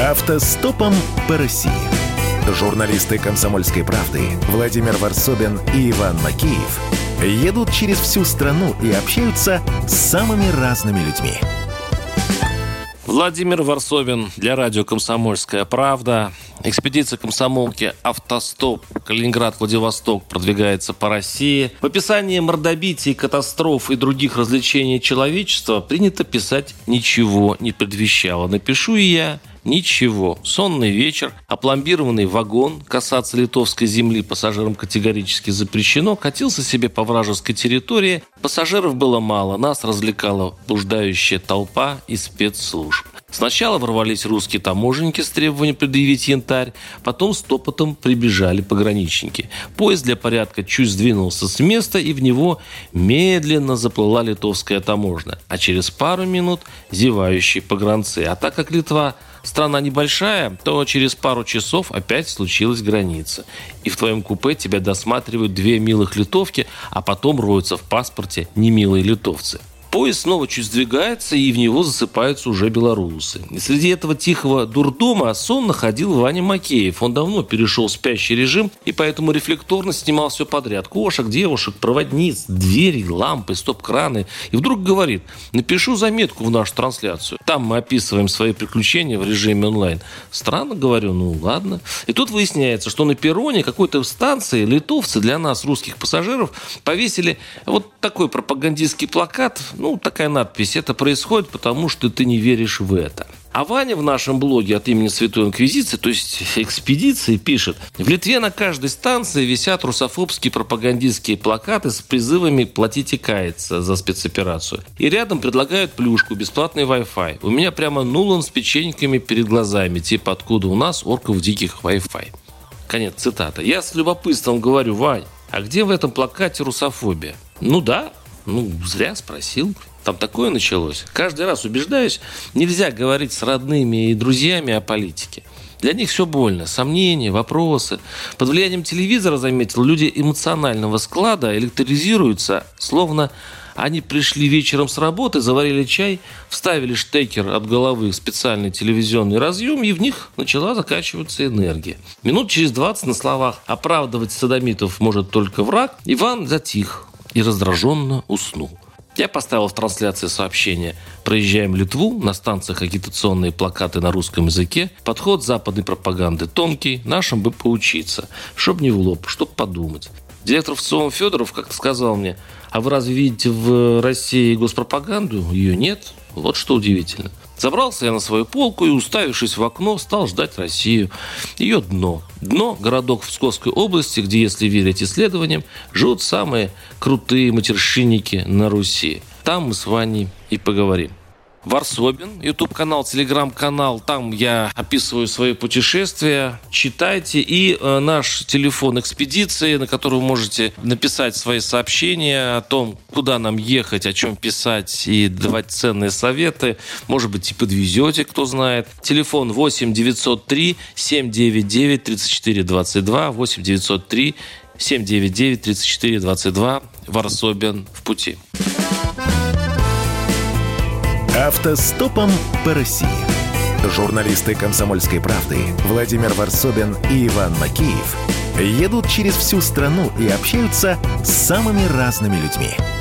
Автостопом по России. Журналисты «Комсомольской правды» Владимир Варсобин и Иван Макеев едут через всю страну и общаются с самыми разными людьми. Владимир Варсобин для радио «Комсомольская правда». Экспедиция комсомолки «Автостоп» Калининград-Владивосток продвигается по России. В описании мордобитий, катастроф и других развлечений человечества принято писать «ничего не предвещало». Напишу и я Ничего. Сонный вечер, опломбированный вагон, касаться литовской земли пассажирам категорически запрещено, катился себе по вражеской территории. Пассажиров было мало, нас развлекала блуждающая толпа и спецслужб. Сначала ворвались русские таможенники с требованием предъявить янтарь, потом с топотом прибежали пограничники. Поезд для порядка чуть сдвинулся с места, и в него медленно заплыла литовская таможня. А через пару минут зевающие погранцы. А так как Литва страна небольшая, то через пару часов опять случилась граница. И в твоем купе тебя досматривают две милых литовки, а потом роются в паспорте немилые литовцы. Поезд снова чуть сдвигается, и в него засыпаются уже белорусы. И среди этого тихого дурдома сон находил Ваня Макеев. Он давно перешел в спящий режим, и поэтому рефлекторно снимал все подряд. Кошек, девушек, проводниц, двери, лампы, стоп-краны. И вдруг говорит, напишу заметку в нашу трансляцию. Там мы описываем свои приключения в режиме онлайн. Странно, говорю, ну ладно. И тут выясняется, что на перроне какой-то станции литовцы для нас, русских пассажиров, повесили вот такой пропагандистский плакат ну, такая надпись. Это происходит, потому что ты не веришь в это. А Ваня в нашем блоге от имени Святой Инквизиции, то есть экспедиции, пишет, в Литве на каждой станции висят русофобские пропагандистские плакаты с призывами платить и каяться за спецоперацию. И рядом предлагают плюшку, бесплатный Wi-Fi. У меня прямо нулан с печеньками перед глазами, типа откуда у нас орков диких Wi-Fi. Конец цитата. Я с любопытством говорю, Вань, а где в этом плакате русофобия? Ну да, ну, зря спросил. Там такое началось. Каждый раз убеждаюсь, нельзя говорить с родными и друзьями о политике. Для них все больно. Сомнения, вопросы. Под влиянием телевизора, заметил, люди эмоционального склада электризируются, словно они пришли вечером с работы, заварили чай, вставили штекер от головы в специальный телевизионный разъем, и в них начала закачиваться энергия. Минут через 20 на словах «оправдывать садомитов может только враг» Иван затих, и раздраженно уснул. Я поставил в трансляции сообщение. Проезжаем Литву, на станциях агитационные плакаты на русском языке. Подход западной пропаганды тонкий, нашим бы поучиться. Чтоб не в лоб, чтоб подумать. Директор ВЦИОМ Федоров как-то сказал мне, а вы разве видите в России госпропаганду? Ее нет. Вот что удивительно. Забрался я на свою полку и, уставившись в окно, стал ждать Россию. Ее дно. Дно – городок в Псковской области, где, если верить исследованиям, живут самые крутые матершинники на Руси. Там мы с Ваней и поговорим. Варсобин, YouTube-канал, Telegram-канал. Там я описываю свои путешествия. Читайте. И э, наш телефон экспедиции, на который вы можете написать свои сообщения о том, куда нам ехать, о чем писать и давать ценные советы. Может быть, и подвезете, кто знает. Телефон 8 903 799 34 22 8 903 799 34 22. Варсобин в пути. Автостопом по России. Журналисты «Комсомольской правды» Владимир Варсобин и Иван Макеев едут через всю страну и общаются с самыми разными людьми –